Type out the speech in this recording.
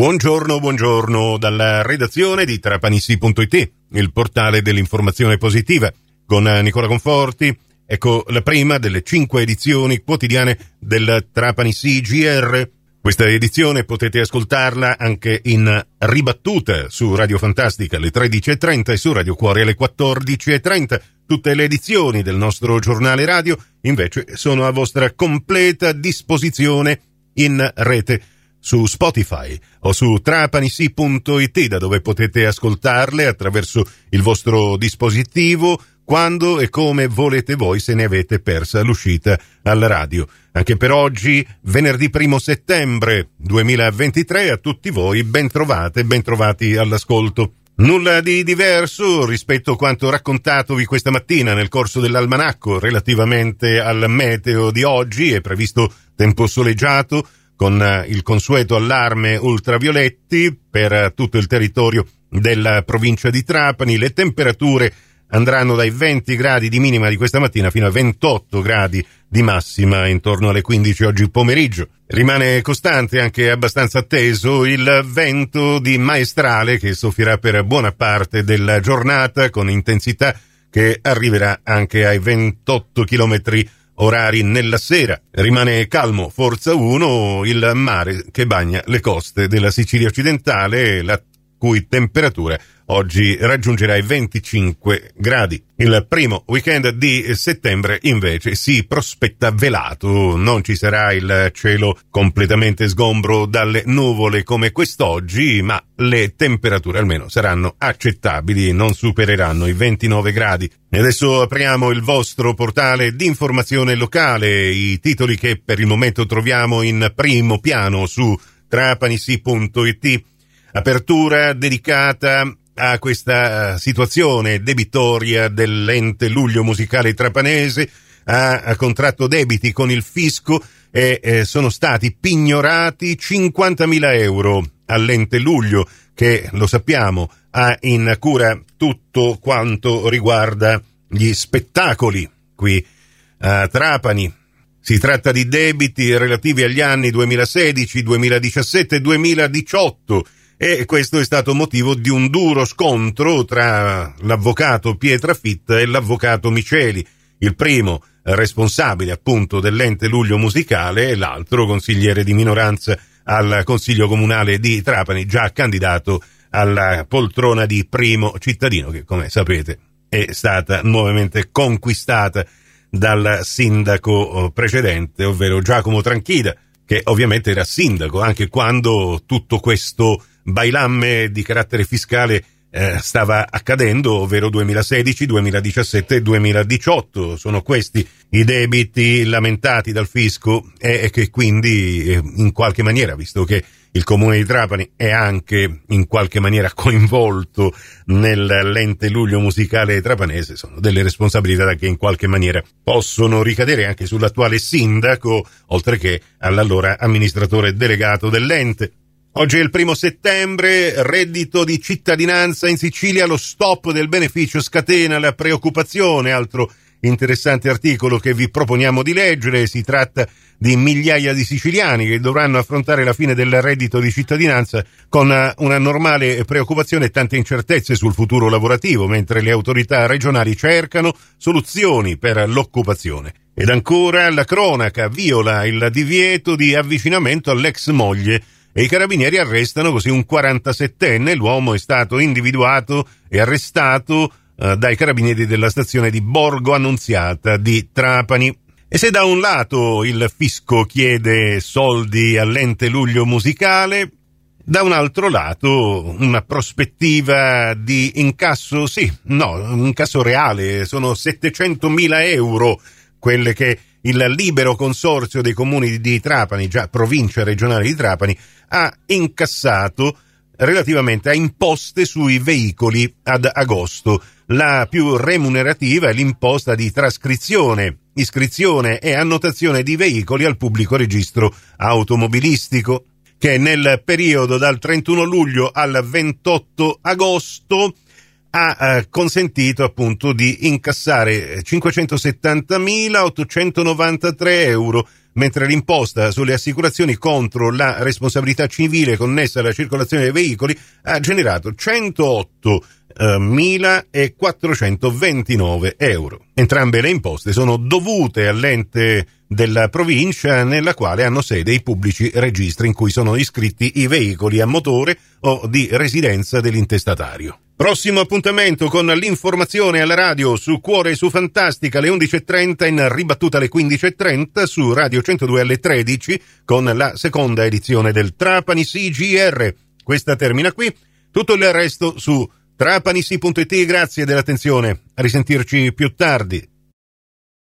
Buongiorno, buongiorno dalla redazione di Trapanissi.it, il portale dell'informazione positiva, con Nicola Conforti. Ecco la prima delle cinque edizioni quotidiane del Trapanissi GR. Questa edizione potete ascoltarla anche in ribattuta su Radio Fantastica alle 13.30 e su Radio Cuore alle 14.30. Tutte le edizioni del nostro giornale radio invece sono a vostra completa disposizione in rete su Spotify o su trapanissi.it da dove potete ascoltarle attraverso il vostro dispositivo quando e come volete voi se ne avete persa l'uscita alla radio. Anche per oggi, venerdì 1 settembre 2023, a tutti voi ben trovate, ben trovati all'ascolto. Nulla di diverso rispetto a quanto raccontatovi questa mattina nel corso dell'almanacco relativamente al meteo di oggi. È previsto tempo soleggiato, con eh, il consueto allarme ultravioletti per tutto il territorio della provincia di Trapani. Le temperature andranno dai 20 gradi di minima di questa mattina fino a 28 gradi di massima intorno alle 15 oggi pomeriggio. Rimane costante anche abbastanza atteso il vento di maestrale che soffierà per buona parte della giornata con intensità che arriverà anche ai 28 chilometri orari nella sera. Rimane calmo Forza 1 il mare che bagna le coste della Sicilia occidentale, la cui temperatura oggi raggiungerà i 25 gradi. Il primo weekend di settembre invece si prospetta velato, non ci sarà il cielo completamente sgombro dalle nuvole come quest'oggi, ma le temperature almeno saranno accettabili, non supereranno i 29 gradi. E adesso apriamo il vostro portale di informazione locale, i titoli che per il momento troviamo in primo piano su trapanisi.it apertura dedicata a questa situazione debitoria dell'ente Luglio Musicale Trapanese, ha, ha contratto debiti con il fisco e eh, sono stati pignorati 50.000 euro all'ente Luglio che, lo sappiamo, ha in cura tutto quanto riguarda gli spettacoli qui a Trapani. Si tratta di debiti relativi agli anni 2016, 2017 e 2018 e questo è stato motivo di un duro scontro tra l'avvocato Pietrafitta e l'avvocato Miceli, il primo responsabile appunto dell'ente Luglio Musicale e l'altro consigliere di minoranza al Consiglio Comunale di Trapani, già candidato alla poltrona di primo cittadino che come sapete è stata nuovamente conquistata dal sindaco precedente, ovvero Giacomo Tranchida, che ovviamente era sindaco anche quando tutto questo bailamme di carattere fiscale eh, stava accadendo, ovvero 2016, 2017 e 2018. Sono questi i debiti lamentati dal fisco e, che quindi eh, in qualche maniera, visto che il comune di Trapani è anche in qualche maniera coinvolto nell'ente luglio musicale trapanese, sono delle responsabilità che in qualche maniera possono ricadere anche sull'attuale sindaco, oltre che all'allora amministratore delegato dell'ente. Oggi è il primo settembre, reddito di cittadinanza in Sicilia, lo stop del beneficio scatena la preoccupazione, altro interessante articolo che vi proponiamo di leggere, si tratta di migliaia di siciliani che dovranno affrontare la fine del reddito di cittadinanza con una normale preoccupazione e tante incertezze sul futuro lavorativo, mentre le autorità regionali cercano soluzioni per l'occupazione. Ed ancora la cronaca viola il divieto di avvicinamento all'ex moglie e i carabinieri arrestano così un 47enne. L'uomo è stato individuato e arrestato eh, dai carabinieri della stazione di Borgo Annunziata di Trapani. E se da un lato il fisco chiede soldi all'ente luglio musicale, da un altro lato una prospettiva di incasso, sì, no, un incasso reale, sono 700.000 euro quelle che il libero consorzio dei comuni di Trapani, già provincia regionale di Trapani, ha incassato relativamente a imposte sui veicoli ad agosto. La più remunerativa è l'imposta di trascrizione, iscrizione e annotazione di veicoli al pubblico registro automobilistico, che nel periodo dal 31 luglio al 28 agosto ha eh, consentito appunto di incassare 570.893 euro mentre l'imposta sulle assicurazioni contro la responsabilità civile connessa alla circolazione dei veicoli ha generato 108 1.429 euro. Entrambe le imposte sono dovute all'ente della provincia nella quale hanno sede i pubblici registri in cui sono iscritti i veicoli a motore o di residenza dell'intestatario. Prossimo appuntamento con l'informazione alla radio su Cuore e su Fantastica alle 11.30 in ribattuta alle 15.30 su Radio 102 alle 13 con la seconda edizione del Trapani CGR. Questa termina qui, tutto il resto su trapanisi.it. Grazie dell'attenzione, a risentirci più tardi.